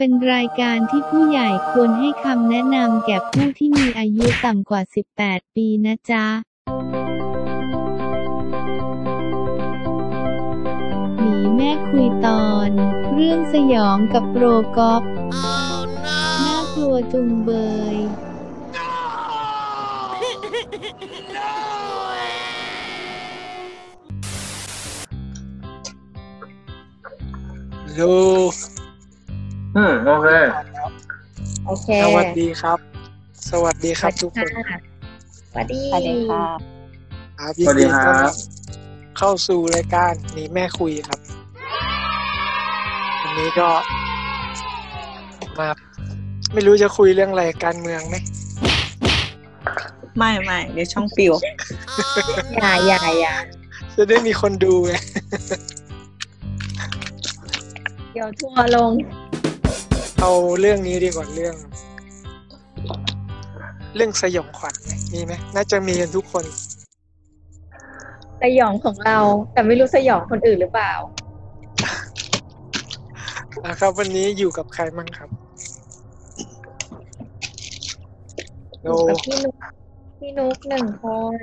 เป็นรายการที่ผู้ใหญ่ควรให้คำแนะนำแก่ผู้ที่มีอายุต่ำกว่า 18 ปีนะจ๊ะหนีแม่คุยตอน เรื่องสยองกับโปรกอฟน่ากลัวจุงเบยดู อืมโอเคโอเค สวัสดีครับ สวัสดีครับทุกคนสวัสดีสวัสดีค่ะครับสวัสดีครับต้อนรับเข้าสู่รายการหนี่แม่คุยครับ วันนี้ก็มาไม่รู้จะคุยเรื่องอะไรการเมืองไหมไม่ไม่เดี๋ยวช่องปิวอย่าอย่าอย่าจะได้มีคนดูไงเดี๋ยวทัวร์ลง เอาเรื่องนี้ดีกว่าเรื่อง เรื่องสยองขวัญไหมมีไหมน่าจะมีกันทุกคน สยองของเรา แต่ไม่รู้สยองคนอื่นหรือเปล่านะครับ วันนี้อยู่กับใครมั่งครับโนกับพี่นุกพี่นุกหนึ่งคน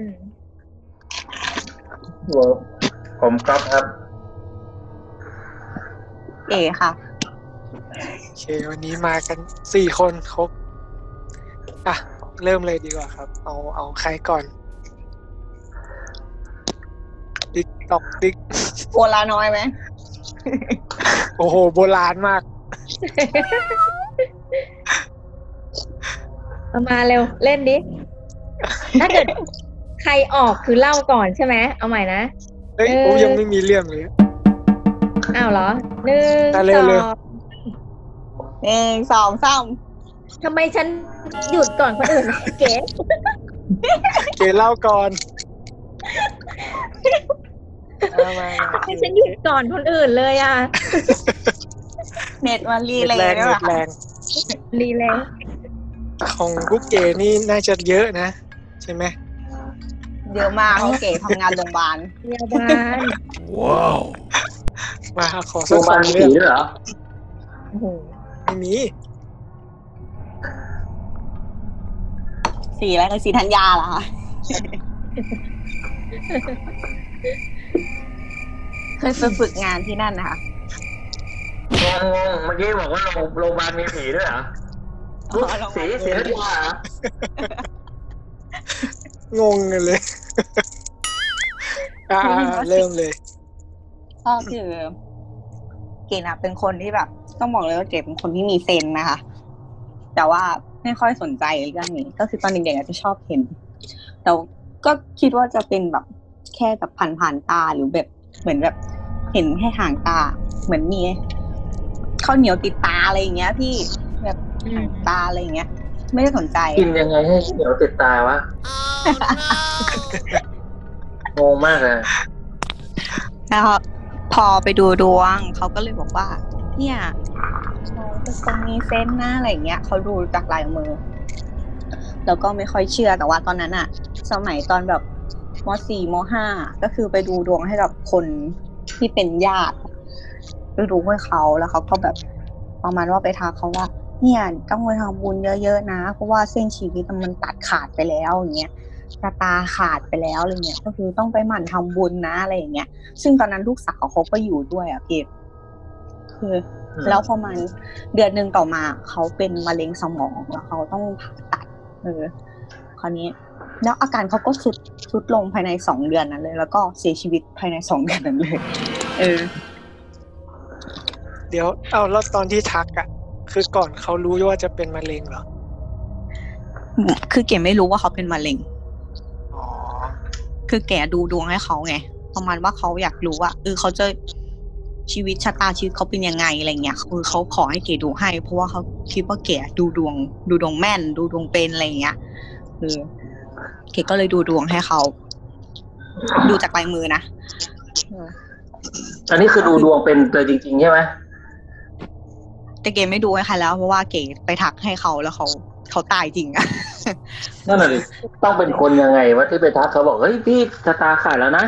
ผมก๊อฟครับ เอ๋ค่ะโอ เค วันนี้มากันสี่คนครบ อะ เริ่มเลยดีกว่าครับ เอาเอาใครก่อน ติ๊กตอกติ๊กโอลาน้อยไหม โอ้โห โบราณมาก เอามาเร็ว เล่นดิ ถ้าเกิด ใครออกคือเล่าก่อนใช่ไหม เอาใหม่นะ เฮ้ยเออโอ้ยังไม่มีเรื่องเลย อ้าวเหรอหนึ่งอะเร็สวอเร็ว ง หนึ่งสองสามทำไมฉันหยุดก่อนคนอื่นเก๋เกเล่าก่อนมามามาทำไมฉันหยุดก่อนคนอื่นเลยอะ เน็ตมารีเน็ตเลยแรงด้วยเน็เหรอตแรคะงรีเลย ของกุ๊กเกนี่น่าจะเยอะนะ ใช่ไหมเยอะมากเขาเก๋ทำงานโรงพยาบาลพยาบาลมาขอโรสักงพยาสบาอลงมีเรื่ผีองด้วยเหรอโอ้โห ไม่มี สีอะไรคือสีธัญญาเหรอคะเคยไปฝึกงานที่นั่นนะคะงงงงเมื่อกี้บอกว่าโรงโรงพยาบาลมีผีด้วยเหรออ๋อโรงพยาบาลสีสีธัญญาเหรองงกันเลย อ่าเริ่มเลย ก็คือ เก๋นะเป็นคนที่แบบ ต้องบอกเลยว่าเก๋เป็นคนที่มีเซนส์นะคะ แต่ว่าไม่ค่อยสนใจเรื่องนี้ ก็คือตอนเด็กๆอาจจะชอบเห็นแต่ก็คิดว่าจะเป็นแบบแค่แบบผ่านๆตาหรือแบบเหมือนแบบเห็นแค่ห่างตา เหมือนมีข้าวเหนียวติดตาอะไรอย่างเงี้ย พี่แบบห่างตาอะไรอย่างเงี้ย ไม่ได้สนใจกินยังไงให้เหนียวติดตาวะงงมากเลยแล้ว พอไปดูดวงเขาก็เลยบอกว่า เนี่ยเราเป็นคนมีเซนส์นะอะไรอย่างเงี้ยเขาดูจากลายมือ แล้วก็ไม่ค่อยเชื่อแต่ว่าตอนนั้นอะสมัยตอนแบบมสี่มห้าก็คือไปดูดวงให้กับคนที่เป็นญาติไปดูให้เขาแล้วเขาก็แบบประมาณว่าไปทักเขาว่า เนี่ยต้องไปทำบุญเยอะๆนะ เพราะว่าเส้นชีวิตมันตัดขาดไปแล้วอย่างเงี้ย ชะตาขาดไปแล้วอะไรเงี้ยก็คือต้องไปหมั่นทำบุญนะอะไรอย่างเงี้ย ซึ่งตอนนั้นลูกสาวเขาก็อยู่ด้วยอะพี่คืออืมแล้วพอมันเดือนหนึ่งต่อมาเขาเป็นมะเร็งสมองแล้วเขาต้องผ่าตัด เออคราวนี้ แล้วอาการเขาก็สุดสุดลงภายในสองเดือนนั้นเลย แล้วก็เสียชีวิตภายในสองเดือนนั้นเลย เออ เดี๋ยวเอาแล้วตอนที่ทักอะคือก่อนเขารู้ว่าจะเป็นมะเร็งเหรอคือเก๋ไม่รู้ว่าเขาเป็นมะเร็งอ๋อ คือแกดูดวงให้เขาไงประมาณว่าเขาอยากรู้ว่าเออเขาจะชีวิตชะตาชีวิตเขาเป็นยังไงอะไรเงี้ยคือเขาขอให้เก๋ดูให้ เพราะว่าเขาคิดว่าเก๋ดูดวง ดูดวงแม่น ดูดวงเป็นอะไรเงี้ยเออเก๋ก็เลยดูดวงให้เขาดูจากลายมือนะเอออันนี้คือดูดวงเป็นเลยจริงๆใช่ไหมแต่เก๋ไม่ดูให้ใครแล้วเพราะว่าเก๋ไปทักให้เขาแล้วเขาเขาตายจริงอะ นั่นน่ะต้องเป็นคนยังไงวะที่ไปทักเขาบอกเฮ้ยพี่ชะตาขาดแล้วนะ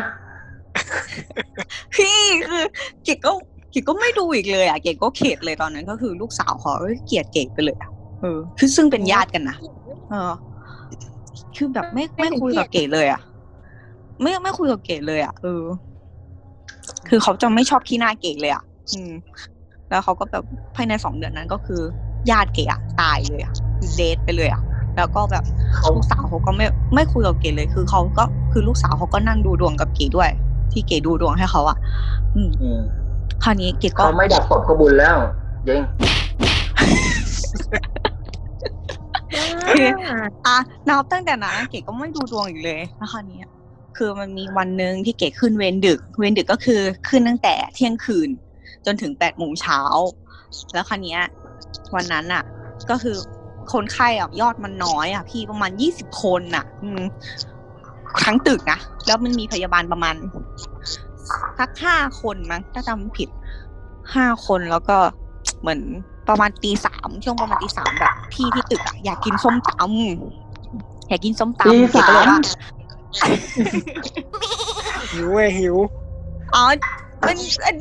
พี่คือเก๋ก็เก๋ก็ไม่ดูอีกเลยอะเก๋ก็เข็ดเลยตอนนั้นก็คือลูกสาวเขาเกลียดเก๋ไปเลยอะเออคือซึ่งเป็นญาติกันนะเออ คือแบบไม่ไม่คุยกับเก๋เลยอะไม่ไม่คุยกับเก๋เลยอะเออ คือเขาจะไม่ชอบขี้หน้าเก๋เลยอะอืม แล้วเขาก็แบบภายในสองเดือนนั้นก็คือ ญาติเก๋อะตายเลยอะเดทไปเลยอะ แล้วก็แบบเขาลูกสาวเขาก็ไม่ไม่คุยกับเก๋เลยคือเขาก็คือลูกสาวเขาก็นั่งดูดวงกับเก๋ด้วย ที่เก๋ดูดวงให้เขาอะ อืมอืมคราวนี้เก๋ก็เขาไม่ดับกดก็บุญแล้วจริงอะนับตั้งแต่นั้นเก๋ก็ไม่ดูดวงอีกเลยแล้วคราวนี้คือมันมีวันหนึ่งที่เก๋ขึ้นเวรดึก เวรดึกก็คือขึ้นตั้งแต่เที่ยงคืน จนถึงแปดโมงเช้า แล้วคราวนี้วันนั้นอะ ก็คือ คนไข้อะยอดมันน้อยอะพี่ประมาณยี่สิบคนอะอืมทั้งตึกนะแล้วมันมีพยาบาลประมาณสักห้าคนมั้งถ้าจำไม่ผิดห้าคนแล้วก็เหมือนประมาณตีสามช่วงประมาณตีสามแบบพี่ที่ตึกอะอยากกินส้มตำอยากกินส้มตำตีสามเก๋ก็เลยว่าหิวไงหิวอ๋อมันมัน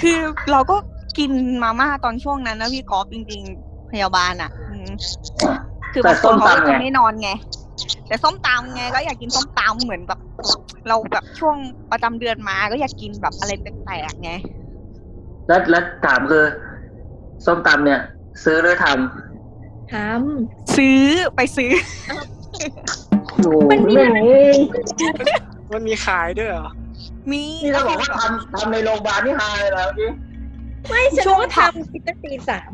คือเราก็กินมาม่าตอนช่วงนั้นนะพี่กอฟจริง ๆ พยาบาลอะอืม คือบางคนเขาก็จะไม่นอนไง แต่ส้มตำไงก็อยากกินส้มตำเหมือนแบบ เราแบบช่วงประจำเดือนมาก็อยากกินแบบอะไรแปลกๆไงแล้วแล้วถามคือ ส้มตำเนี่ย ซื้อหรือททซื้อไปซื้อำโอ้มันมีเรื่องนี้มันมีขายด้วยเหรอ มีนี่ถ้าบอกว่าทำทำในโรงพยาบาลนี่ฮาเลยแล้วพี่ำไม่ฉันก็ทำคิดตั้งตีสาม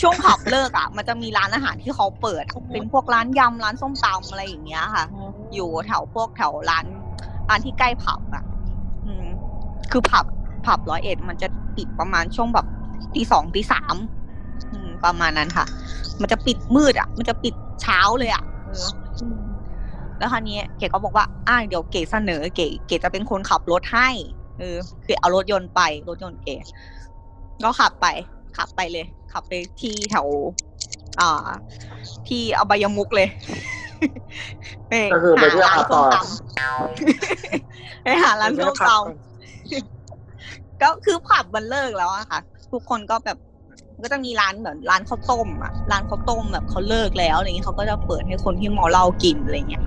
ช่วงผับเลิกอะ มันจะมีร้านอาหารที่เขาเปิด เป็นพวกร้านยำร้านส้มตำอะไรอย่างเงี้ยค่ะ อยู่แถวพวกแถวร้านร้านที่ใกล้ผับอะ อืม คือผับผับร้อยเอ็ดมันจะปิดประมาณช่วงแบบตีสองตีสามอืมประมาณนั้นค่ะ มันจะปิดมืดอะ มันจะปิดเช้าเลยอะเอออืมแล้วคราวนี้เก๋ก็บอกว่าอ่าเดี๋ยวเก๋เสนอเก๋เก๋จะเป็นคนขับรถให้เออคือเอารถยนต์ไปรถยนต์เก๋ก็ขับไป ขับไปเลย ขับไปที่แถวอ่า ที่อบายมุกเลยไปก็คือไปเที่ยวหาร้านต่ส้อมตำไปหาร้านส้มตำก็คือผับมันเลิกแล้วอะค่ะ ทุกคนก็แบบก็จะมีร้านเหมือนร้านข้าวต้มอะร้านข้าวต้มแบบเขาเลิกแล้วอะไรเงี้ยเขาก็จะเปิดให้คนที่เมาเหล้ากินอะไรเงี้ย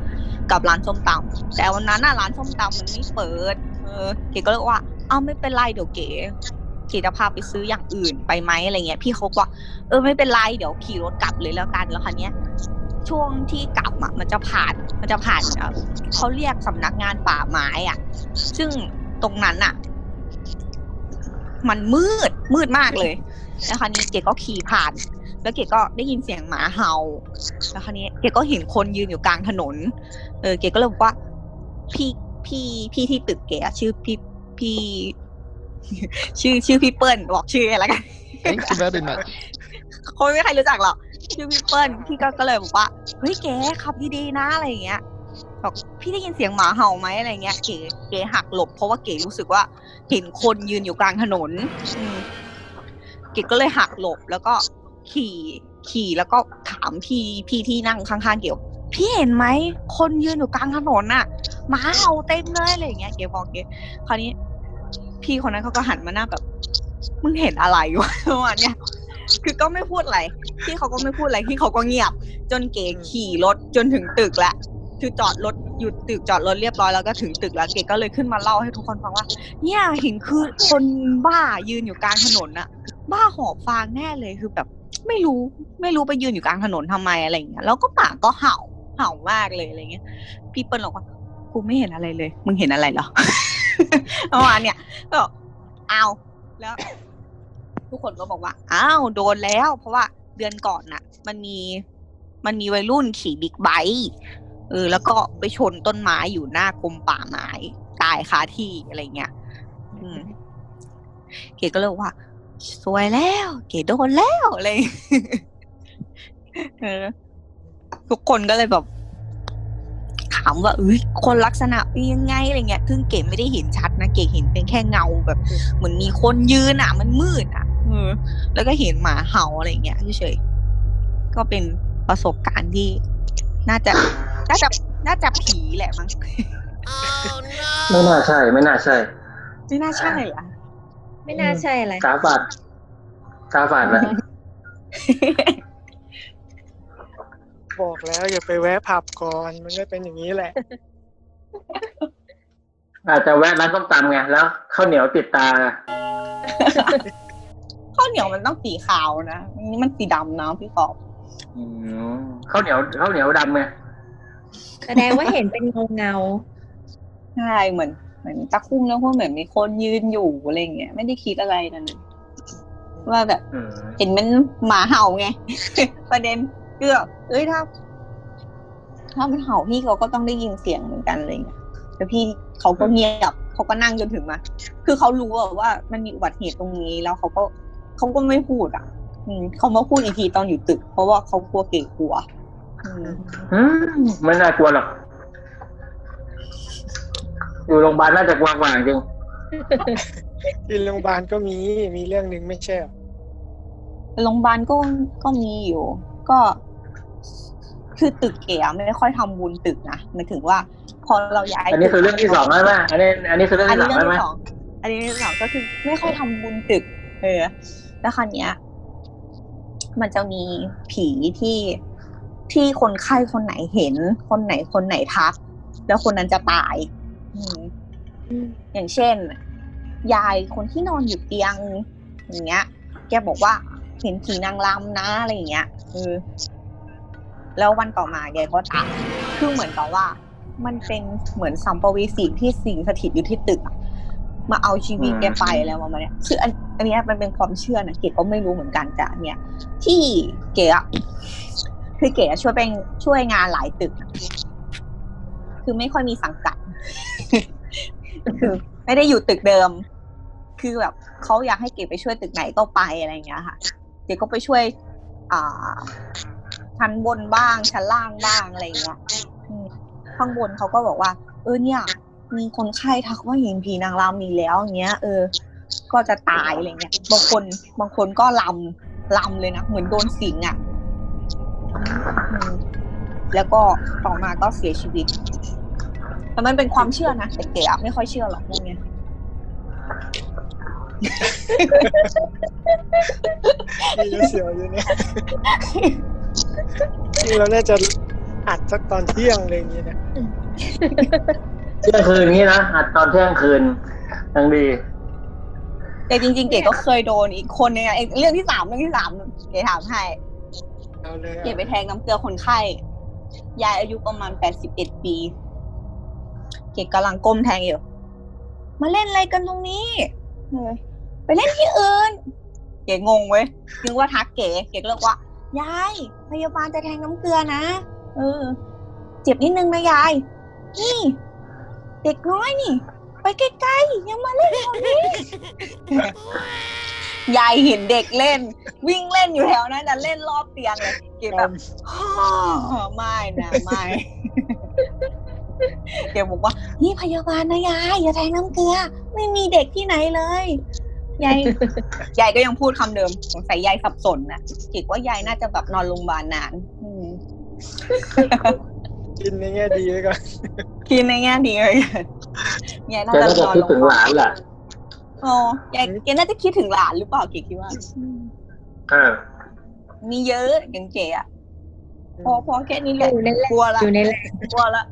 กับร้านส้มตำแต่วันนั้นน่ะร้านส้มตำมันไม่เปิด เออเก๋ก็เลยว่าอ้าวไม่เป็นไรเดี๋ยวเก๋ เก๋จะพาไปซื้ออย่างอื่นไปไหมอะไรเงี้ยพี่เขาก็ว่าเออไม่เป็นไรเดี๋ยวขี่รถกลับเลยแล้วกันแล้วคันเนี้ยช่วงที่กลับอะมันจะผ่านมันจะผ่านเขาเรียกสำนักงานป่าไม้อะ ซึ่งตรงนั้นอะ มันมืดมืดมากเลยแล้วคราวนี้เก๋ก็ขี่ผ่าน แล้วเก๋ก็ได้ยินเสียงหมาเห่าแล้วคราวนี้เก๋ก็เห็นคนยืนอยู่กลางถนน เออเก๋ก็เลยบอกว่าพี่พี่พี่ที่ตึกเก๋อะชื่อพี่พี่ ชื่อชื่อพี่เปิ้ลบอกชื่ออะไรกัน Thank you very much. คนไม่มีใครรู้จักหรอกชื่อพี่เปิ้ลพี่ก็ก็เลยบอกว่าเฮ้ยเก๋ขับดีๆนะอะไรอย่างเงี้ยบอกพี่ได้ยินเสียงหมาเห่าไหมอะไรเงี้ยเก๋เก๋หักหลบ เพราะว่าเก๋รู้สึกว่าเห็นคนยืนอยู่กลางถนนอืมเก๋ก็เลยหักหลบแล้วก็ขี่ขี่แล้วก็ถามพี่พี่ที่นั่งข้างๆเก๋ว่าพี่เห็นไหมคนยืนอยู่กลางถนนน่ะหมาเห่าเต็มเลยอะไรอย่างเงี้ยเก๋บอกเก๋คราวนี้ พี่คนนั้นเขาก็หันมาหน้าแบบ มึงเห็นอะไรวะประมาณเนี้ยคือก็ไม่พูดอะไรพี่เขาก็ไม่พูดอะไรพี่เขาก็เงียบ จนเก๋ขี่รถจนถึงตึกแล้วคือจอดรถหยุดตึกจอดรถเรียบร้อยแล้วก็ถึงตึกแล้วเก๋ก็เลยขึ้นมาเล่าให้ทุกคนฟังว่า เนี่ยเห็นคือคนบ้ายืนอยู่กลางถนนน่ะบ้าหอบฟางแน่เลยคือแบบ ไม่รู้ไม่รู้ไปยืนอยู่กลางถนนทำไมอะไรอย่างเงี้ยแล้วก็หมาก็เห่าเห่ามากเลยอะไรเงี้ยพี่เปิ้ลบอกว่ากูไม่เห็นอะไรเลย มึงเห็นอะไรเหรอ ประมาณเนี้ยก็บอาแล้ว ทุกคนก็บอกว่าอ้าวโดนแล้ว เพราะว่าเดือนก่อนน่ะ มันมีมันมีวัยรุ่นขี่บิ๊กไบค์เออแล้วก็ไปชนต้นไม้อยู่หน้ากรมป่าไม้ตายคาที่อะไรเงี้ยเก๋ก็เลยว่า สวยแล้ว เก๋โดนแล้วอะไรทุกคนก็เลยแบบามว่าเอ้ยคนลักษณะเป็นยังไงอะไรเงี้ยซึ่งเก๋ไม่ได้เห็นชัดนะเก๋เห็นเป็นแค่เงาแบบ เหมือนมีคนยืนอะ มันมืดอะเออแล้วก็เห็นหมาเห่าอะไรเงี้ยเฉยๆก็เป็นประสบการณ์ที่ น่าจะน่าจะน่าจะผีแหละมั้งไม่น่าใช่ ไม่น่าใช่ ไม่น่าใช่อะไม่น่าใช่อะไรสาฝาดสาฝาดนะ บอกแล้วอย่าไปแวะผับก่อนมันก็เป็นอย่างนี้แหละ อาจจะแวะร้านส้มตำไงแล้วข้าวเหนียวติดตา ข้าวเหนียวมันต้องสีขาวนะอันนี้มันสีดำนะพี่กอบอืมข้าวเหนียวข้าวเหนียวดำไงแสดงว่าเห็นเป็นเงาเงาใช่เหมือนเหมือนตะคุ่มแล้วก็เหมือนมีคนยืนอยู่อะไรเงี้ยไม่ได้คิดอะไรนั่นนะว่าแบบ อืมเห็นมันหมาเห่าไง ประเด็น เกือบเอ้ยถ้าถ้ามันเห่าพี่เขาก็ต้องได้ยินเสียงเหมือนกันอะไรเงี้ยแต่พี่เขาก็เงียบเขาก็นั่งจนถึงมา คือเขารู้อะว่ามันมีอุบัติเหตุตรงนี้ แล้วเขาก็เขาก็ไม่พูดอะอืมเขามาพูดอีกทีตอนอยู่ตึก เพราะว่าเขากลัวเก๋กลัวอืมอืมไม่น่ากลัวหรอกอยู่โรงพยาบาลน่าจะกว้างกว่าจริงที่โรงพยาบาลก็มีมีเรื่องหนึ่งไม่ใช่เหรอโรงพยาบาลก็ก็มีอยู่ ก็ คือตึกเก๋อะไม่ค่อยทำบุญตึกนะหมายถึงว่า พอเราย้าย อันนี้คือเรื่องที่สองใช่ไหมอันนี้อันนี้คือเรื่องอันที่นี้สองเรื่องใช่ไหมที่สองอันนี้เรื่องที่สองก็คือไม่ค่อยทำบุญตึก เออ แล้วคราวเนี้ย มันจะมีผีที่ที่คนไข้คนไหนเห็น คนไหนคนไหนทัก แล้วคนนั้นจะตายอืมอย่างเช่น ยายคนที่นอนอยู่เตียง อย่างเงี้ย แกบอกว่าเห็นผีนางรำนะอะไรอย่างเงี้ยเออ แล้ววันต่อมาแกก็ตายคือเหมือนกับว่า มันเป็นเหมือนสัมภเวสีที่สิงสถิตอยู่ที่ตึกอะมาเอาชีวิตแกไปแล้วประมาณเนี้ยคืออันอันเนี้ยมันเป็นความเชื่อนะเก๋ก็ไม่รู้เหมือนกันแต่อันเนี้ยที่เก๋อะคือเก๋อะช่วยเป็นช่วยงานหลายตึกอะคือไม่ค่อยมีสังกัด คือไม่ได้อยู่ตึกเดิม คือแบบเขาอยากให้เก๋ไปช่วยตึกไหนก็ไปอะไรอย่างเงี้ยค่ะ เก๋ก็ไปช่วย อ่า ชั้นบนบ้าง ชั้นล่างบ้างอะไรอย่างเงี้ยอืมข้างบนเขาก็บอกว่า เออเนี่ย มีคนไข้ทักว่าเห็นผีนางรำมีแล้วอย่างเงี้ย เออ ก็จะตายอะไรเงี้ยบางคนบางคนก็ลำลำเลยนะเหมือนโดนสิงอะอืมแล้วก็ต่อมาก็เสียชีวิต แต่มันเป็นความเชื่อนะแต่เก๋อะไม่ค่อยเชื่อหรอกพวกเนี้ย มีเสียวอยู่เนี่ย นี่เราน่าจะอัดสักตอนเที่ยงเลยอย่างนี้นะเที่ยงคืนนี้นะอัดตอนเที่ยงคืนยังดีแต่จริงๆ เก๋ก็เคยโดนอีกคนนึงอะไอ้เรื่องที่สามเรื่องที่สามเก๋ถามให้เอาเลยเก๋ไปแทงน้ำเกลือคนไข้ ยายอายุประมาณแปดสิบเอ็ดปี เก๋กำลังก้มแทงอยู่ มาเล่นอะไรกันตรงนี้เออไปเล่นที่อื่น เก๋งงเว้ยนึกว่าทักเก๋ เก๋ก็เลยว่า ยายพยาบาลจะแทงน้ำเกลือนะ เออ เจ็บนิดนึงนะยาย นี่ เด็กน้อยนี่ ไปใกล้ๆยังมาเล่นแถวนี้ ยายเห็นเด็กเล่น วิ่งเล่นอยู่แถวนั้นนะเล่นรอบเตียงเลยเก๋แบบไม่นะไม่เดี๋ยวบอกว่า นี่พยาบาลนะยายอย่าแทงน้ำเกลือ ไม่มีเด็กที่ไหนเลย ยายยายก็ยังพูดคำเดิมสงสัยยายสับสนนะคิดว่ายายน่าจะแบบนอนโรงพยาบาลนานอืมกินในแง่ดีไว้ก่อนคิดในแง่ดีเลยกันยายน่าแกจะน่าจะนอนคิดโรงพถึงยาหบาลาลนแหละอ๋อยายแกน่าจะคิดถึงหลานหรือเปล่าเก๋คิดว่าเออมีเยอะอย่างเก๋อะพอพอแค่นี้แหละอยู่ในแหละกลัวละอยู่ในแหละกลัวละ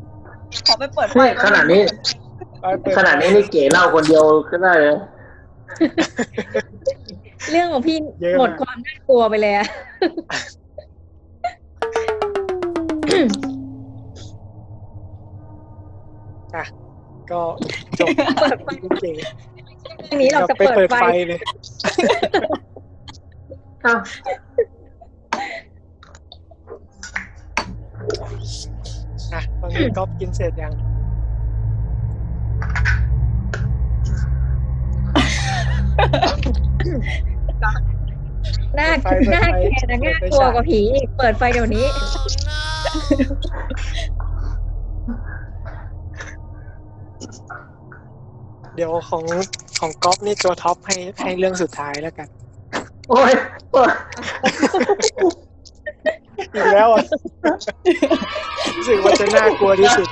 ขอไปเปิดไฟนี่ขนาดนี้ไปเปิดขนาดนี้นี่เก๋เล่าคนเดียวก็ได้เลย เรื่องของพี่เยอะหมดมากความน่ากลัวไปเลยอะอะก็จบเปิดไฟเก๋ทีนี้เราจะไปเปิดเปิดไฟไฟเลยเอ้าอะตอนนี้ก๊อฟกินเสร็จยัง หน้าเปิดไฟหน้าเปิดไฟแกนะเปิน่าดไฟกลัวฉายกว่าผีอีกเปิดไฟเดี๋ยวนี้ เดี๋ยวของของก๊อฟนี่ตัวท็อปให้ให้เรื่องสุดท้ายแล้วกัน โอ้ยโอ้ยอีกแล้วอะรู้สึกว่าจะน่ากลัวที่สุด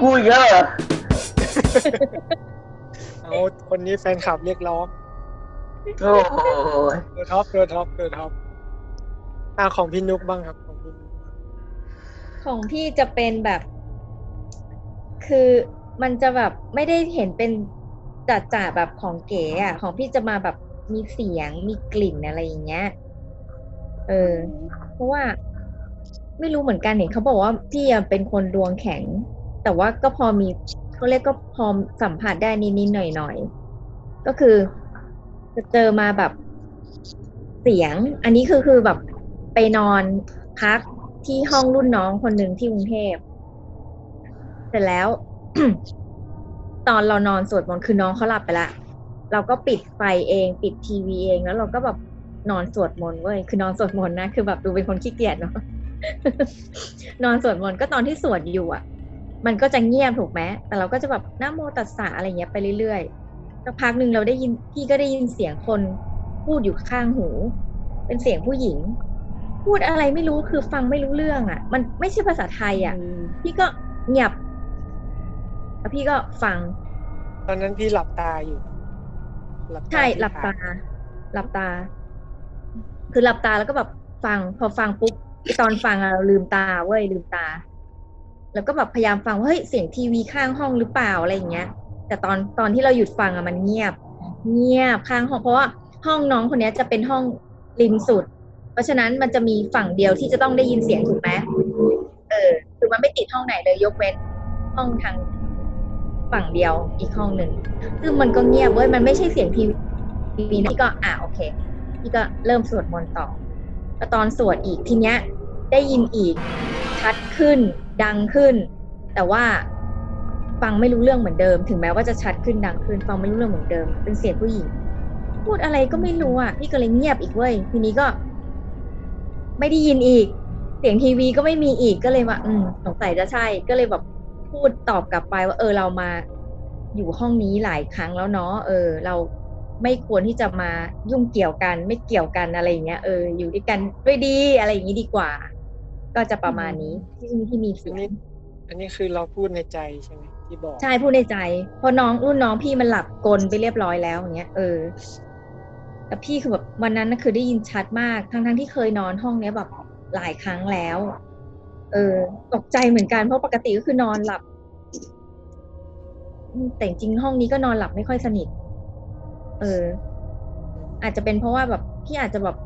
กูอีกแล้วเหรอ เอาคนนี้แฟนคลับเรียกร้องโอ้โหตัวท็อปตัวท็อปตัวท็อปอ่าของพี่นุกบ้างครับ ของพี่นุกของพี่จะเป็นแบบ คือมันจะแบบไม่ได้เห็นเป็นจัดจ่าแบบของเก๋อะของพี่จะมาแบบมีเสียงมีกลิ่นอะไรอย่างเงี้ย เออ เพราะว่าไม่รู้เหมือนกันเห็นเขาบอกว่าพี่อะเป็นคนดวงแข็ง แต่ว่าก็พอมี เขาเรียกก็พอสัมผัสได้นิดๆหน่อยๆก็คือจะเจอมาแบบเสียง อันนี้คือคือแบบไปนอนพักที่ห้องรุ่นน้องคนหนึ่งที่กรุงเทพเสร็จแล้ว ตอนเรานอนสวดมนต์คือน้องเขาหลับไปละเราก็ปิดไฟเอง ปิดทีวีเองแล้วเราก็แบบนอนสวดมนต์เว้ยคือนอนสวดมนต์นะคือแบบดูเป็นคนขี้เกียจเนาะนอนสวดมนต์ก็ตอนที่สวดอยู่อะ มันก็จะเงียบถูกไหมแต่เราก็จะแบบนะโมตัสสะอะไรเงี้ยไปเรื่อยๆสักพักหนึ่งเราได้ยินพี่ก็ได้ยินเสียงคนพูดอยู่ข้างหู เป็นเสียงผู้หญิง พูดอะไรไม่รู้คือฟังไม่รู้เรื่องอะ มันไม่ใช่ภาษาไทยอะ พี่ก็เงียบแล้วพี่ก็ฟัง ตอนนั้นพี่หลับตาอยู่หลับตาใช่ที่หลับตาผหลับตา คือหลับตาแล้วก็แบบฟัง พอฟังปุ๊บตอนฟังอะเราลืมตาเว้ยลืมตา แล้วก็แบบพยายามฟังว่าเฮ้ยเสียงทีวีข้างห้องหรือเปล่าอะไรอย่างเงี้ย แต่ตอนตอนที่เราหยุดฟังอะมันเงียบ เงียบข้างห้องเพราะว่าห้องน้องคนนี้จะเป็นห้องริมสุด เพราะฉะนั้นมันจะมีฝั่งเดียวที่จะต้องได้ยินเสียงถูกไหมเออคือมันไม่ติดห้องไหนเลยยกเว้นห้องทางฝั่งเดียวอีกห้องหนึ่งซึ่งมันก็เงียบเว้ยมันไม่ใช่เสียงทีวีนะพี่ก็อ่าโอเคพี่ก็เริ่มสวดมนต์ต่อแล้วตอนสวดอีกทีเนี้ยได้ยินอีกชัดขึ้น ดังขึ้น แต่ว่าฟังไม่รู้เรื่องเหมือนเดิม ถึงแม้ว่าจะชัดขึ้นดังขึ้น ฟังไม่รู้เรื่องเหมือนเดิม เป็นเสียงผู้หญิง พูดอะไรก็ไม่รู้อะ พี่ก็เลยเงียบอีกเว้ย ทีนี้ก็ ไม่ได้ยินอีก เสียงทีวีก็ไม่มีอีก ก็เลยว่า อืม สงสัยจะใช่ ก็เลยแบบพูดตอบกลับไปว่า เออ เรามาอยู่ห้องนี้หลายครั้งแล้วเนาะ เออ เราไม่ควรที่จะมายุ่งเกี่ยวกัน ไม่เกี่ยวกันอะไรอย่างเงี้ย เออ อยู่ด้วยกันด้วยดี อะไรอย่างนี้ดีกว่า ก็จะประมาณนี้ที่ที่มีเสีอันยงนี้อันนี้คือเราพูดในใจใช่ไหมที่บอกใช่พูดในใจเพราะน้องรุ่นน้องพี่มันหลับกลไปเรียบร้อยแล้วอย่างเงี้ยเออแต่พี่คือแบบวันนั้นนะคือได้ยินชัดมากทั้งทั้งๆที่เคยนอนห้องเนี้ยแบบหลายครั้งแล้ว เออ ตกใจเหมือนกันเพราะปกติก็คือนอนหลับอืมแต่จริงๆห้องนี้ก็นอนหลับไม่ค่อยสนิท เออ อาจจะเป็นเพราะว่าแบบพี่อาจจะแบบ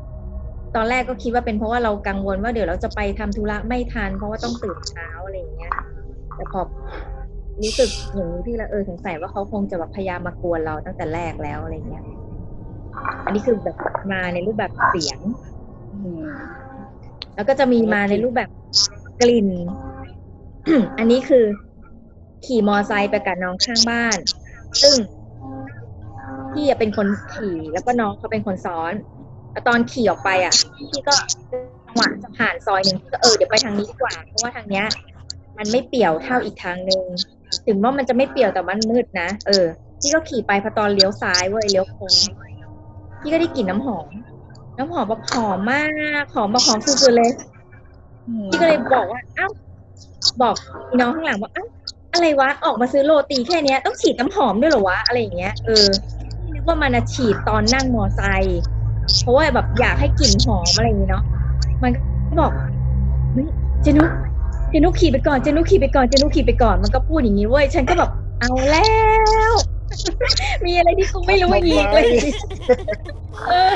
ตอนแรกก็คิดว่าเป็นเพราะว่าเรากังวลว่าเดี๋ยวเราจะไปทำธุระไม่ทันเพราะว่าต้องตื่นเช้าอะไรอย่างเงี้ย แต่พอรู้สึกอย่างนี้พี่ละเออสงสัยว่าเขาคงจะแบบพยายามมากวนเราตั้งแต่แรกแล้วอะไรเงี้ย อันนี้คือแบบมาในรูปแบบเสียงแล้วก็จะมีมาในรูปแบบกลิ่น อันนี้คือ ขี่มอไซค์ไปกับน้องข้างบ้าน ซึ่งพี่อะเป็นคนขี่แล้วก็น้องเขาเป็นคนซ้อน แล้วตอนขี่ออกไปอะพี่ก็จังหวะจะผ่านซอยหนึ่งก็เออเดี๋ยวไปทางนี้ดีกว่าเพราะว่าทางเนี้ย มันไม่เปี่ยวเท่าอีกทางหนึ่งถึงว่ามันจะไม่เปี่ยวแต่มันมืดนะเออพี่ก็ขี่ไปพอตอนเลี้ยวซ้ายเว้ยเลี้ยวโค้งพี่ก็ได้กลิ่นน้ำหอม น้ำหอมแบบหอมมากหอมแบบหอมสุดๆเลยพี่ก็เลยบอกว่าเอ้าบอกน้องข้างหลังว่าเอ้าอะไรวะออกมาซื้อโรตีแค่เนี้ยต้องฉีดน้ำหอมด้วยเหรอวะอะไรอย่างเงี้ยเออนึกว่ามันอะฉีดตอนนั่งมอไซค์ เพราะว่าแบบอยากให้กลิ่นหอมอะไรอย่างเงี้เนาะมันก็บอกเฮ้ยเจนุกเจนุกขี่ไปก่อนเจนุกขี่ไปก่อนเจนุกขี่ไปก่อนมันก็พูดอย่างนี้เว้ยฉันก็แบบเอาแล้ว มีอะไรที่กูไม่รู้อีกเลยเออ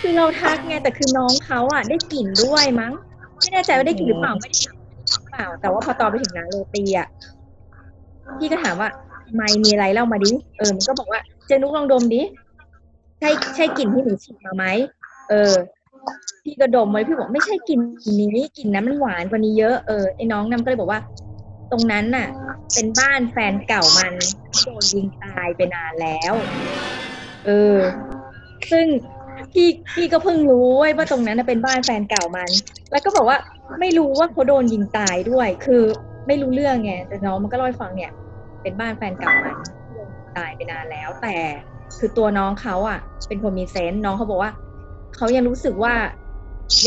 คือเราทักไงแต่คือน้องเขาอะ ได้กลิ่นด้วยมั้ง ไม่แน่ใจว่าได้กลิ่นหรือเปล่าไม่ได้กลิ่นหรือเปล่า แต่ว่าพอตอนไปถึงร้านโรตีอะพี่ก็ถามว่าไมมีอะไรเล่ามาดิเออมันก็บอกว่าเจนุกลองดมดิ ช่ใช่กลิ่นที่หนูฉีดมาไหม เออ พี่ก็ดมไว้พี่บอกไม่ใช่กลิ่นนี้กลิ่นนั้นมันหวานกว่านี้เยอะ เออไอ้น้องนั่นก็เลยบอกว่า ตรงนั้นน่ะ เป็นบ้านแฟนเก่ามันโดนยิงตายไปนานแล้ว เออ ซึ่งพี่พี่ก็เพิ่งรู้ว่าตรงนั้นเป็นบ้านแฟนเก่ามัน แล้วก็บอกว่าไม่รู้ว่าเขาโดนยิงตายด้วย คือไม่รู้เรื่องไงแต่น้องมันก็เล่าให้ฟังเนี่ย เป็นบ้านแฟนเก่ามันโดนตายไปนานแล้วแต่ คือตัวน้องเขาอะ เป็นคนมีเซนส์น้องเขาบอกว่าเขายังรู้สึกว่า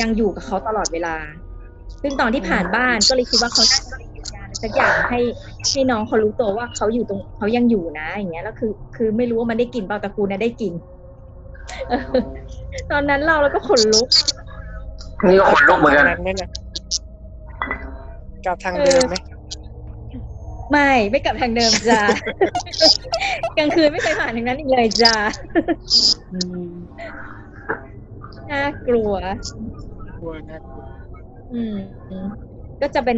ยังอยู่กับเขาตลอดเวลา ซึ่งตอนที่ผ่านบ้านก็เลยคิดว่าเขาน่าจะติดยาในสักอย่างให้ให้น้องเขารู้ตัวว่าเขาอยู่ตรงเขายังอยู่นะ อย่างเงี้ยแล้วคือ คือไม่รู้ว่ามันได้กลิ่นเปล่าแต่กูนะได้กลิ่นเออตอนนั้นเราแล้วก็ขนลุกนี่ก็ขนลุกเหมือนกันทางไหมเนี่ยกลับทางเดิมไหม ไม่ไม่กลับทางเดิมจ้ากลางคืนไม่เคยผ่านทางนั้นอีกเลยจ้าอืมน่ากลัวกลัวนะกลัวอืมอืม ก็จะเป็น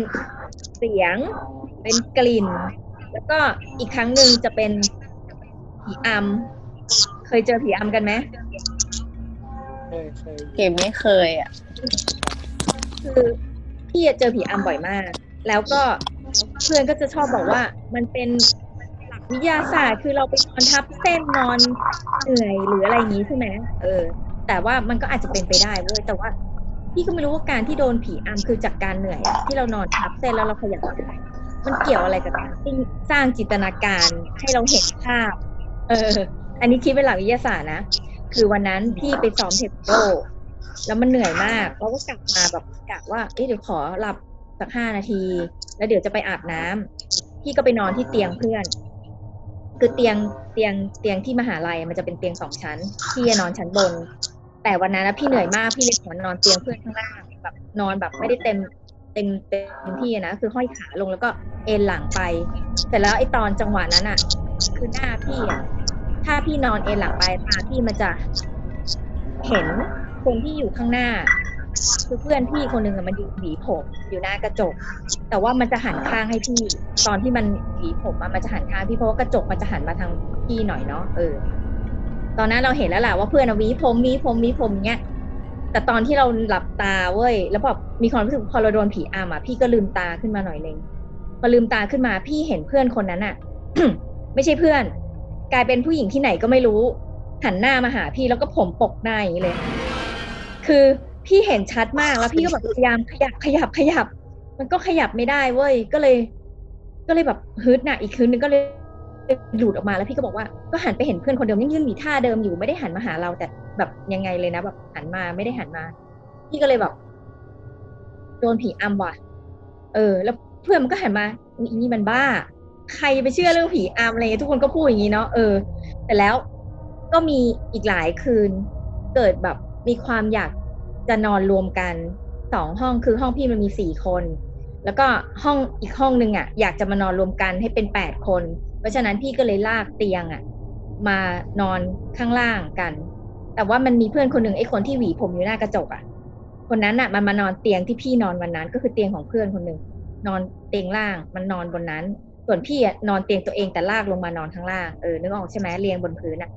เสียง เป็นกลิ่น แล้วก็อีกครั้งหนึ่งจะเป็นผีอำเคยเจอผีอำกันไหมเคยเคยเกมไม่เคยอะ คือพี่อะเจอผีอำบ่อยมาก แล้วก็ เพื่อนก็จะชอบบอกว่า มันเป็นหลักวิทยาศาสตร์คือเราไปนอนทับเส้นนอนเหนื่อยหรืออะไรอย่างนี้ใช่ไหมเออ แต่ว่ามันก็อาจจะเป็นไปได้เว้ยแต่ว่าพี่ก็ไม่รู้ว่าการที่โดนผีอำคือจากการเหนื่อยอะที่เรานอนทับเส้นแล้วเราขยับไม่ได้มันเกี่ยวอะไรกับการที่สร้างจินตนาการให้เราเห็นภาพ เออ อันนี้คิดเป็นหลักวิทยาศาสตร์นะคือวันนั้นพี่ไปซ้อมเทคโดแล้วมันเหนื่อยมากเราก็กลับมาแบบกะว่าเอ๊ะเดี๋ยวขอหลับสักห้านาที แล้วเดี๋ยวจะไปอาบน้ำพี่ก็ไปนอนที่เตียงเพื่อน คือเตียงเตียงเตียงที่มหาลัยมันจะเป็นเตียงสองชั้น พี่นอนชั้นบน แต่วันนั้นนะพี่เหนื่อยมากพี่เลยขอนอนเตียงเพื่อนข้างล่างแบบนอนแบบไม่ได้เต็มเต็มเต็มที่นะคือห้อยขาลงแล้วก็เอนหลังไป แต่แล้วไอ้ตอนจังหวะนั้นอะคือหน้าพี่อะถ้าพี่นอนเอนหลังไปตาพี่มันจะเห็นคนที่อยู่ข้างหน้า คือเพื่อนพี่คนหนึ่งอะมันยู่หวีผมอยู่หน้ากระจก แต่ว่ามันจะหันข้างให้พี่ ตอนที่มันหวีผมอะมันจะหันข้างพี่เพราะว่ากระจกมันจะหันมาทางพี่หน่อยเนาะเออ ตอนนั้นเราเห็นแล้วแหละว่าเพื่อนอะหวีผมหวีผมหวีผมเงี้ยแต่ตอนที่เราหลับตาเว้ยแล้วแบบมีความรู้สึกพอเราโดนผีอำอะพี่ก็ลืมตาขึ้นมาหน่อยนึงพอลืมตาขึ้นมาพี่เห็นเพื่อนคนนั้นอะ ไม่ใช่เพื่อน กลายเป็นผู้หญิงที่ไหนก็ไม่รู้หันหน้ามาหาพี่แล้วก็ผมปกหน้าอย่างนี้เลย คือ พี่เห็นชัดมากแล้วพี่ก็แบบพยายามขยับขยับขยับ มันก็ขยับไม่ได้เว้ยก็เลย ก็เลยแบบฮึดน่ะอีกคืนนึงก็เลยหลุดออกมาแล้วพี่ก็บอกว่าก็หันไปเห็นเพื่อนคนเดิมยังยืนมีท่าเดิมอยู่ไม่ได้หันมาหาเราแต่แบบยังไงเลยนะแบบหันมาไม่ได้หันมา พี่ก็เลยแบบโดนผีอำว่ะ เออ แล้วเพื่อนมันก็หันมาอีนี่มันบ้า ใครไปเชื่อเรื่องผีอำอะไรเงี้ยทุกคนก็พูดอย่างนี้เนาะเออแต่แล้วก็มีอีกหลายคืน เกิดแบบมีความอยาก จะนอนรวมกันสองห้องคือห้องพี่มันมีสี่คน แล้วก็ห้องอีกห้องหนึ่งอะ อยากจะมานอนรวมกันให้เป็นแปดคน เพราะฉะนั้นพี่ก็เลยลากเตียงอะ มานอนข้างล่างกัน แต่ว่ามันมีเพื่อนคนหนึ่งไอ้คนที่หวีผมอยู่หน้ากระจกอะ คนนั้นอะมันมานอนเตียงที่พี่นอนวันนั้น ก็คือเตียงของเพื่อนคนหนึ่งนอนเตียงล่างมันนอนบนนั้น ส่วนพี่อะนอนเตียงตัวเองแต่ลากลงมานอนข้างล่างเออนึกออกใช่ไหมเรียงบนพื้นอะ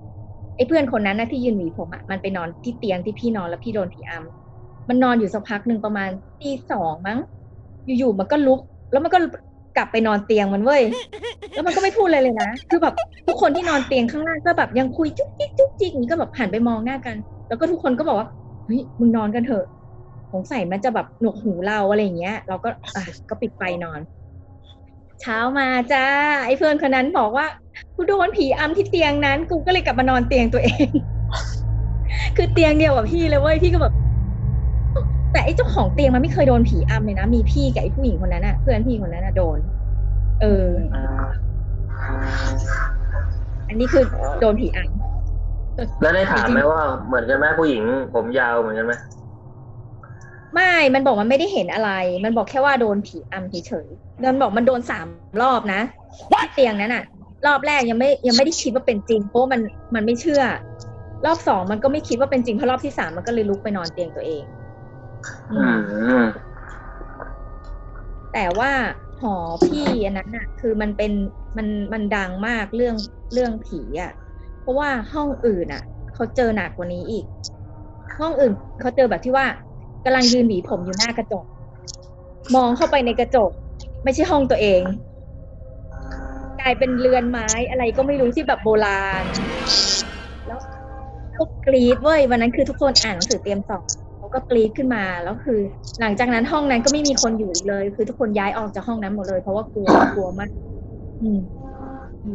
ไอ้เพื่อนคนนั้นนะที่ยืนหวีผมอะมันไปนอนที่เตียงที่พี่นอนแล้วพี่โดนผีอำ มันนอนอยู่สักพักหนึ่งประมาณตีสองมั้ง อยู่ๆมันก็ลุก แล้วมันก็กลับไปนอนเตียงมันเว้ย แล้วมันก็ไม่พูดเลยเลยนะ คือแบบทุกคนที่นอนเตียงข้างล่างก็แบบยังคุยจุ๊กจิ๊กจุ๊กจิ๊กอย่างนี้ก็แบบหันไปมองหน้ากัน แล้วก็ทุกคนก็บอกว่าเฮ้ยมึงนอนกันเถอะสงสัยมันจะแบบหนวกหูเราอะไรอย่างเงี้ย เราก็อะก็ปิดไฟนอน เช้ามาจ้าไอ้เพื่อนคนนั้นบอกว่ากูโดนผีอำที่เตียงนั้น กูก็เลยกลับมานอนเตียงตัวเอง คือเตียงเดียวกับพี่เลยเว้ยพี่ก็แบบ แต่ไอ้เจ้าของเตียงมันไม่เคยโดนผีอำเลยนะ มีพี่กับไอ้ผู้หญิงคนนั้นอะเพื่อนพี่คนนั้นอะโดน เออ อันนี้คือโดนผีอำแล้วได้ถามไหมว่าเหมือนกันไหมผู้หญิง ผมยาวเหมือนกันไหมไม่ มันบอกมันไม่ได้เห็นอะไร มันบอกแค่ว่าโดนผีอำเฉยๆมันบอกมันโดนสามรอบนะที่เตียงนั้นอะรอบแรกยังไม่ยังไม่ได้คิดว่าเป็นจริงเพราะว่ามันมันไม่เชื่อ รอบสองมันก็ไม่คิดว่าเป็นจริงเพราะรอบที่สามมันก็เลยลุกไปนอนเตียงตัวเอง อือืมมแต่ว่าหอพี่อันนั้นน่ะคือมันเป็นมันมันดังมากเรื่องเรื่องผีอะเพราะว่าห้องอื่นอะเขาเจอหนักกว่านี้อีก ห้องอื่นเขาเจอแบบที่ว่ากำลังยืนหวีผมอยู่หน้ากระจก มองเข้าไปในกระจก ไม่ใช่ห้องตัวเอง กลายเป็นเรือนไม้อะไรก็ไม่รู้ที่แบบโบราณ แล้วก็กรีดเว้ยวันนั้นคือทุกคนอ่านหนังสือเตรียมสอบเขา ก็กรีดขึ้นมาแล้วคือ หลังจากนั้นห้องนั้นก็ไม่มีคนอยู่อีกเลย คือทุกคนย้ายออกจากห้องนั้นหมดเลย เพราะว่ากลัวกลัวมากอืมอื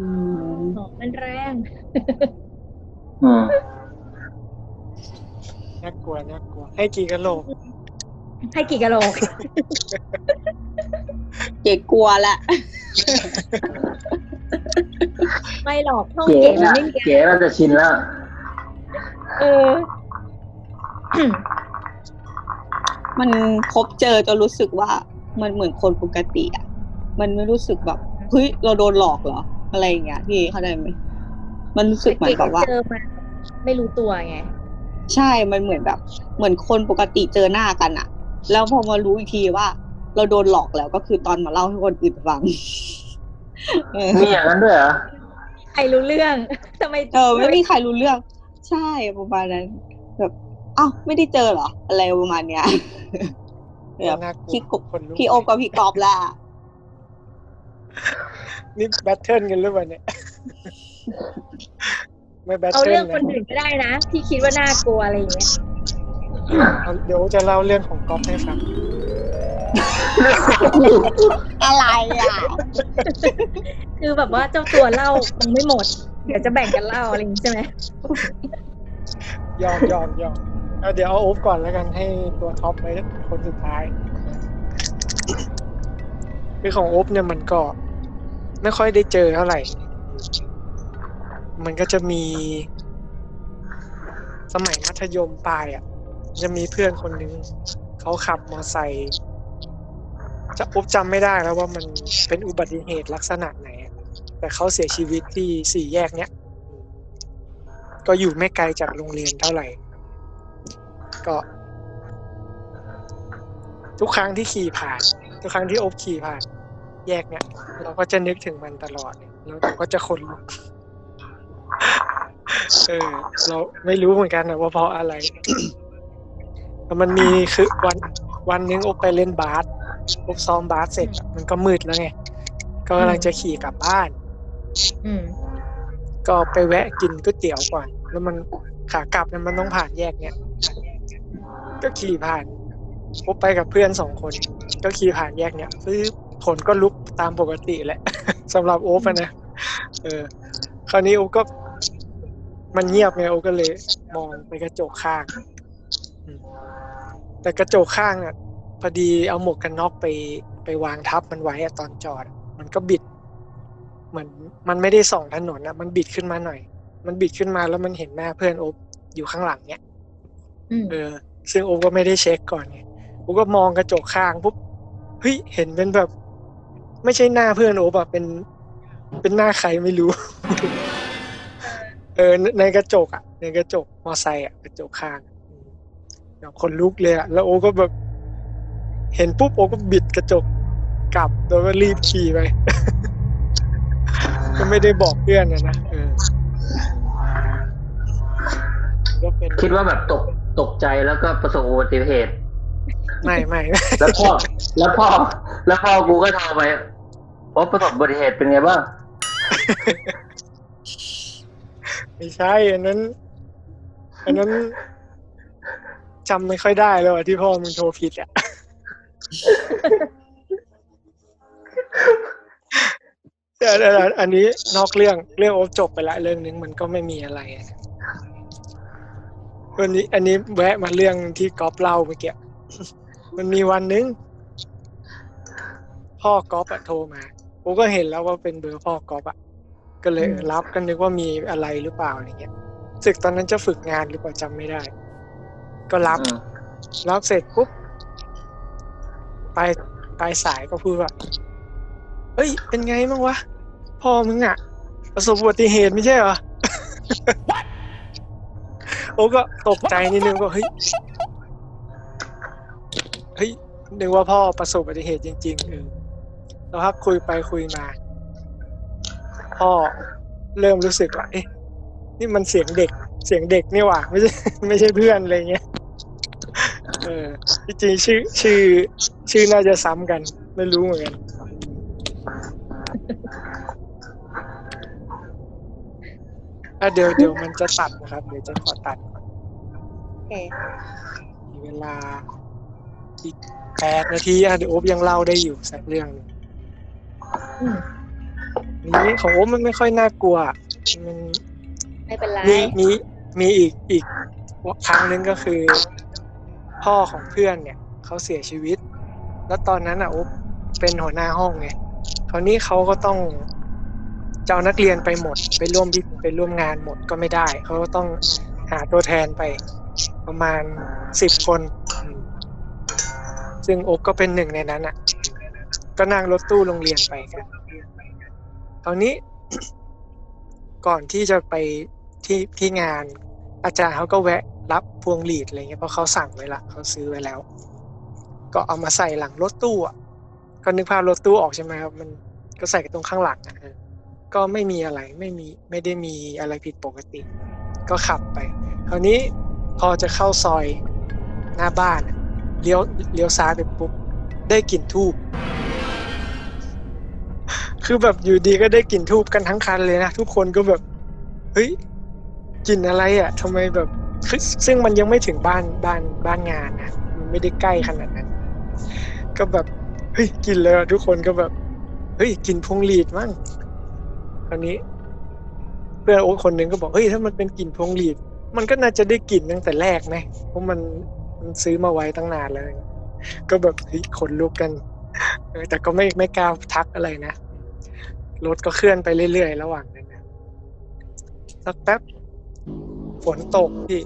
มหอมมันแรงอืมน่ากลัวน่ากลัว ให้กี่กะโหลกให้กี่กะโหลกเก๋กลัวละไม่หรอกห้องเก๋เก๋มันน่ะไม่มีเก๋น่าจะชินแล้ว เออ มันพบเจอจนรู้สึกว่ามันเหมือนคนปกติอะ มันไม่รู้สึกแบบเฮ้ยเราโดนหลอกเหรอ อะไรอย่างเงี้ยพี่เข้าใจไหมมันรู้สึกเหมือนแบบว่าเจอมาไม่รู้ตัวไงใช่มันเหมือนแบบ เหมือนคนปกติเจอหน้ากันอะแล้วพอมารู้อีกทีว่า เราโดนหลอกแล้วก็คือตอนมาเล่าให้คนอื่นฟังเออมีอย่างนั้นด้วยเหรอใครรู้เรื่องทำไมเออไม่มีใครรู้เรื่อง ใช่ประมาณนั้น แบบ อ้าวไม่ได้เจอเหรอ อะไรประมาณเนี้ยแบบน่ากลัวพี่กบคนลุกพี่โอมกับพี่กอบละนี่แบทเทิลกันหรือเปล่าเนี่ยไม่แบทเอาเทิลเรื่องนะคนอื่นก็ได้นะ ที่คิดว่าน่ากลัวอะไรอย่างเงี้ยเอาเดี๋ยวจะเล่าเรื่องของก๊อฟให้ฟังอะไรอะ คือแบบว่าเจ้าตัวเล่าคงไม่หมด เดี๋ยวจะแบ่งกันเล่าอะไรอย่างงี้ใช่ไหมยอมยอมยอม เดี๋ยวเอาโอฟก่อนแล้วกันให้ตัวท็อปไว้คนสุดท้าย คือของโอฟเนี่ยมันก็ไม่ค่อยได้เจอเท่าไหร่ มันก็จะมีสมัยมัธยมปลายอะ จะมีเพื่อนคนหนึ่งเขาขับมอไซค์จะอุ๊บจำไม่ได้แล้วว่ามันเป็นอุบัติเหตุลักษณะไหน แต่เขาเสียชีวิตที่สี่แยกเนี้ย ก็อยู่ไม่ไกลจากโรงเรียนเท่าไหร่ ก็ ทุกครั้งที่ขี่ผ่าน ทุกครั้งที่โอบขี่ผ่าน แยกเนี้ยเราก็จะนึกถึงมันตลอดเลยแล้วเราก็จะขนลุกเออเราไม่รู้เหมือนกันนะว่าเพราะอะไรแต่มันมีคือวันวันหนึงโอบไปเล่นบาสโอบซ้อมบาสเสร็จอะมันก็มืดแล้วไง ก็กำลังจะขี่กลับบ้าน อืมก็ไปแวะกินก๋วยเตี๋ยวก่อน แล้วมันขากลับเนี่ยมันต้องผ่านแยกเนี่ย ก็ขี่ผ่านโอบไปกับเพื่อนสองคน ก็ขี่ผ่านแยกเนี่ยซื้อผลก็ลุกตามปกติแหละสำหรับโอ๊บอะนะเออ คราวนี้โอ๊บก็ มันเงียบไงโอ๊บก็เลย มองไปกระจกข้างอืมแต่กระจกข้างอะพอดีเอาหมวกกันน็อกไปไปวางทับมันไว้อะตอนจอดอะมันก็บิดเหมือนมันไม่ได้ส่องถนนนะมันบิดขึ้นมาหน่อย มันบิดขึ้นมาแล้วมันเห็นหน้าเพื่อนโอ๊บอยู่ข้างหลังเนี่ยอืมเออ ซึ่งโอก็ไม่ได้เช็คก่อนไงโอก็มองกระจกข้างปุ๊บเฮ้ยเห็นเป็นแบบ ไม่ใช่หน้าเพื่อนโอ๊บอะเป็น เป็นหน้าใครไม่รู้ เออในกระจกอะในกระจกมอไซค์อะกระจกข้างอืมแบบคนลุกเลยอะแล้วโอ๊ก็แบบ เห็นปุ๊บโอ๊ก็บิดกระจกกลับแล้วก็รีบขี่ไปก็ไม่ได้บอกเพื่อนนะนะเออคิดว่าแบบตก ตกใจแล้วก็ประสบอุบัติเหตุ ไม่ไม่แล้วพ่อแล้วพ่อแล้วพ่อกูก็โทรไปว่าประสบอุบัติเหตุเป็นไงบ้างไม่ใช่อันนั้น อันนั้นจำไม่ค่อยได้แล้วอะที่พ่อมึงโทรผิดอะแต่แต่แต่อันนี้นอกเรื่องเรื่องโอฟจบไปละเรื่องนึงมันก็ไม่มีอะไรอะ วันนี้อันนี้แวะมาเรื่องที่ก๊อฟเล่าเมื่อกี้มันมีวันนึง พ่อก๊อฟอะโทรมาผมก็เห็นแล้วว่าเป็นเบอร์พ่อก๊อฟอะก็เลยเออรับก็นึกว่ามีอะไรหรือเปล่าอะไรเงี้ยศึกตอนนั้นจะฝึกงานหรือเปล่าจำไม่ได้ ก็รับอืมรับเสร็จปุ๊บปลายปลายสายก็พูดว่า เฮ้ย เป็นไงบ้างวะ พ่อมึงอะประสบอุบัติเหตุไม่ใช่เหรอ โอ้ก็ตกใจนิดนึงว่าเฮ้ยเฮ้ยนึกว่าพ่อประสบอุบัติเหตุจริงๆเออแล้วพักคุยไปคุยมา พ่อเริ่มรู้สึกว่าเอ๊ะนี่มันเสียงเด็ก เสียงเด็กนี่หว่า ไม่ใช่ไม่ใช่เพื่อนอะไรเงี้ยเออจริงๆชื่อชื่อ ชื่อน่าจะซ้ำกัน ไม่รู้เหมือนกัน อะเดี๋ยวเดี๋ยวมันจะตัดนะครับ เดี๋ยวจะขอตัดก่อนโอเคมีเวลาอีกแปดนาทีอะเดี๋ยวโอ๊บยังเล่าได้อยู่สักเรื่องหนึ่งอืมอันนี้ของโอ๊บมันไม่ค่อยน่ากลัวมันไม่เป็นไรมีมีมีอีกอีกครั้งหนึ่งก็คือ พ่อของเพื่อนเนี่ยเขาเสียชีวิต แล้วตอนนั้นอะโอ๊บเป็นหัวหน้าห้องไงคราวนี้เขาก็ต้อง จะเอานักเรียนไปหมด ไปร่วมพิไปร่วมงานหมดก็ไม่ได้ เขาก็ต้องหาตัวแทนไปประมาณสิบคนอืมซึ่งโอ๊กก็เป็นหนึ่งในนั้นอะ ก็นั่งรถตู้โรงเรียนไปกันคราวนี้ก่อนที่จะไปที่ที่งาน อาจารย์เขาก็แวะรับพวงหลีดอะไรเงี้ยเพราะเขาสั่งไว้ละเขาซื้อไว้แล้ว ก็เอามาใส่หลังรถตู้อะก็นึกภาพรถตู้ออกใช่ไหมครับมันก็ใส่กันตรงข้างหลังอะเออ ก็ไม่มีอะไรไม่มีไม่ได้มีอะไรผิดปกติ ก็ขับไปคราวนี้พอจะเข้าซอยหน้าบ้านเลี้ยวเลี้ยวซ้ายไปปุ๊บได้กลิ่นทูบคือแบบอยู่ดีก็ได้กลิ่นทูบกันทั้งคันเลยนะทุกคนก็แบบเฮ้ยกลิ่นอะไรอะทำไมแบบซึ่งมันยังไม่ถึงบ้านบ้านบ้านงานนะมันไม่ได้ใกล้ขนาดนั้น ก็แบบเฮ้ยกลินเลยอะทุกคนก็แบบเฮ้ยกลินพวงหลีดมั้ง คราวนี้ เพื่อนโอ๊ตคนหนึ่งก็บอกเฮ้ยถ้ามันเป็นกลิ่นพวงหลีด มันก็น่าจะได้กลิ่นตั้งแต่แรกนะเพราะมันมันซื้อมาไว้ตั้งนานแล้วก็แบบเฮ้ยขนลุกกันแต่ก็ไม่ไม่กล้าทักอะไรนะรถก็เคลื่อนไปเรื่อยๆระหว่างนั้นนะสักแป๊บฝนตกพี่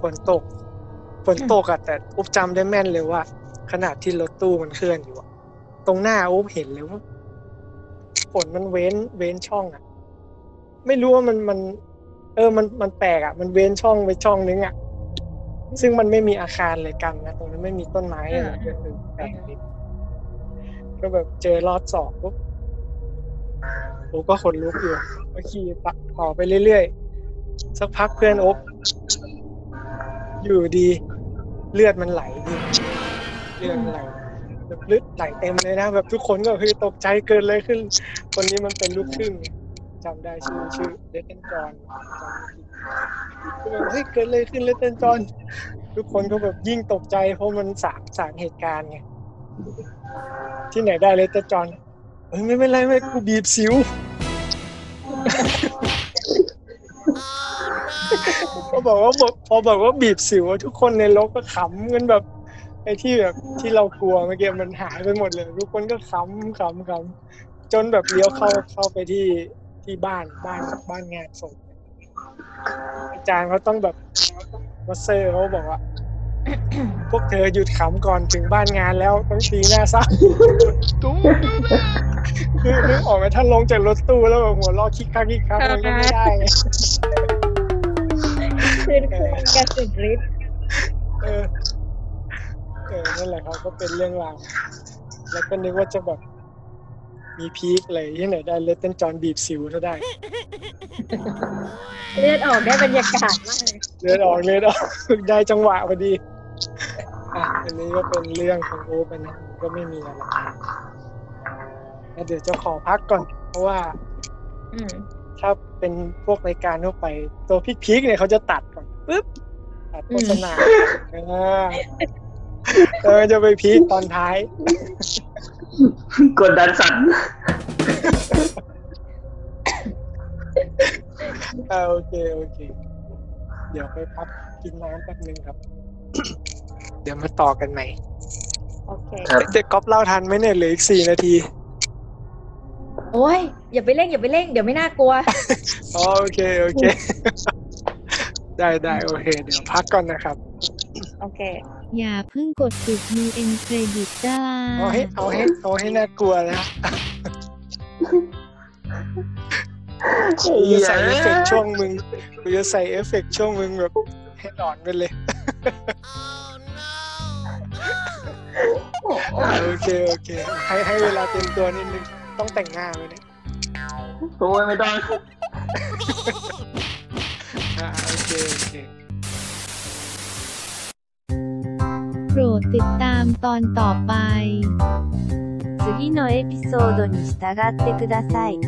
ฝนตกฝนตกอะแต่อุ๊บจำได้แม่นเลยว่า ขนาดที่รถตู้มันเคลื่อนอยู่ตรงหน้าอุ๊บเห็นเลยว่า ฝนมันเว้นเว้นช่องอะไม่รู้ว่ามันมัน เออมันมันแปลกอะมันเว้นช่องไปช่องนึงอะซึ่งมันไม่มีอาคารเลยกันนะตรงนั้นไม่มีต้นไม้อะไรเลยเออแปลกดิก็แบบเจอรอดสอบปุ๊บโอ้ก็ขนลุกอยู่ก็ขี่ต่อไปเรื่อยๆสักพักเพื่อนโอ๊บอยู่ดี เลือดมันไหลดิเลือดมันไหล แบบลือดไหลเต็มเลยนะ แบบทุกคนก็คือตกใจเกินเลยขึ้น คนนี้มันเป็นลูกครึ่งจำได้ชื่อชื่อเลตเทนจอนก็แบบเฮ้ยเกิดเลยขึ้นเลตเทนจอนทุกคนก็แบบยิ่งตกใจ เพราะมันสามสามเหตุการณ์ไงที่ไหนได้เลตเทนจอนเฮ้ยไม่เป็นไรไม่กูบีบสิวพอบอกว่าพอบอกว่าบีบสิวทุกคนในรถก็ขำกันแบบ ไอ้ที่แบบที่เรากลัวเมื่อกี้มันหายไปหมดเลย ทุกคนก็ขำขำขำจนแบบเลี้ยวเข้าเข้าไปที่ที่บ้านบ้านบ้านงานศพอาจารย์เขาต้องแบบมาเซอร์เขาบอกว่าพวกเธอหยุดขำก่อนถึงบ้านงานแล้วต้องตีหน้าซ้ำตุ้มคือนึกออกไหมถ้าลงจากรถตู้แล้วแบบหัวเราะคิกคักคิกคักมันก็ไม่ได้ไงคืนคืนกันสุดฤทธิ์เออ เออนั่นแหละครับก็เป็นเรื่องราวแล้วก็นึกว่าจะแบบมีพีคอะไรที่ไหนได้เลตเต้นจอนบีบสิวซะได้ เลือดออกได้บรรยากาศมากเลยเลือดออกเลือดออกได้จังหวะพอดีอะอันนี้ก็เป็นเรื่องของโอปนะมันก็ไม่มีอะไรแล้วเดี๋ยวจะขอพักก่อน เพราะว่าอืมถ้าเป็นพวกรายการทั่วไป ตัวพีคๆเนี่ยเขาจะตัดก่อนปึ๊บตัดโฆษณาอ่า เออจะไปพีคตอนท้าย กดดันสั่นอ่าโอเคโอเค เดี๋ยวไปพักกินน้ำแป๊บนึงครับ เดี๋ยวมาต่อกันใหม่โอเคครับเด็กก๊อฟเล่าทันไหมเนี่ยเหลืออีกสี่นาที โอ้ยอย่าไปเร่งอย่าไปเร่งเดี๋ยวไม่น่ากลัวอ๋อโอเคโอเค ได้ได้โอเค เดี๋ยวพักก่อนนะครับ โอเค อย่าเพิ่งกดปิด end credit จ้าเอาให้เอาให้เอาให้น่ากลัวนะกูจะใส่เอฟเฟกต์ช่วงมึงกูจะใส่เอฟเฟกต์ช่วงมึงแบบให้หลอนกันเลยโอเคโอเค ให้ให้เวลาเต็มตัวนิดนึงต้องแต่งหน้าไหมเนี่ยโอ้ยไม่ต้องอ่าโอเคโอเค โปรดติดตามตอนต่อไป 次のエピソードに従ってください。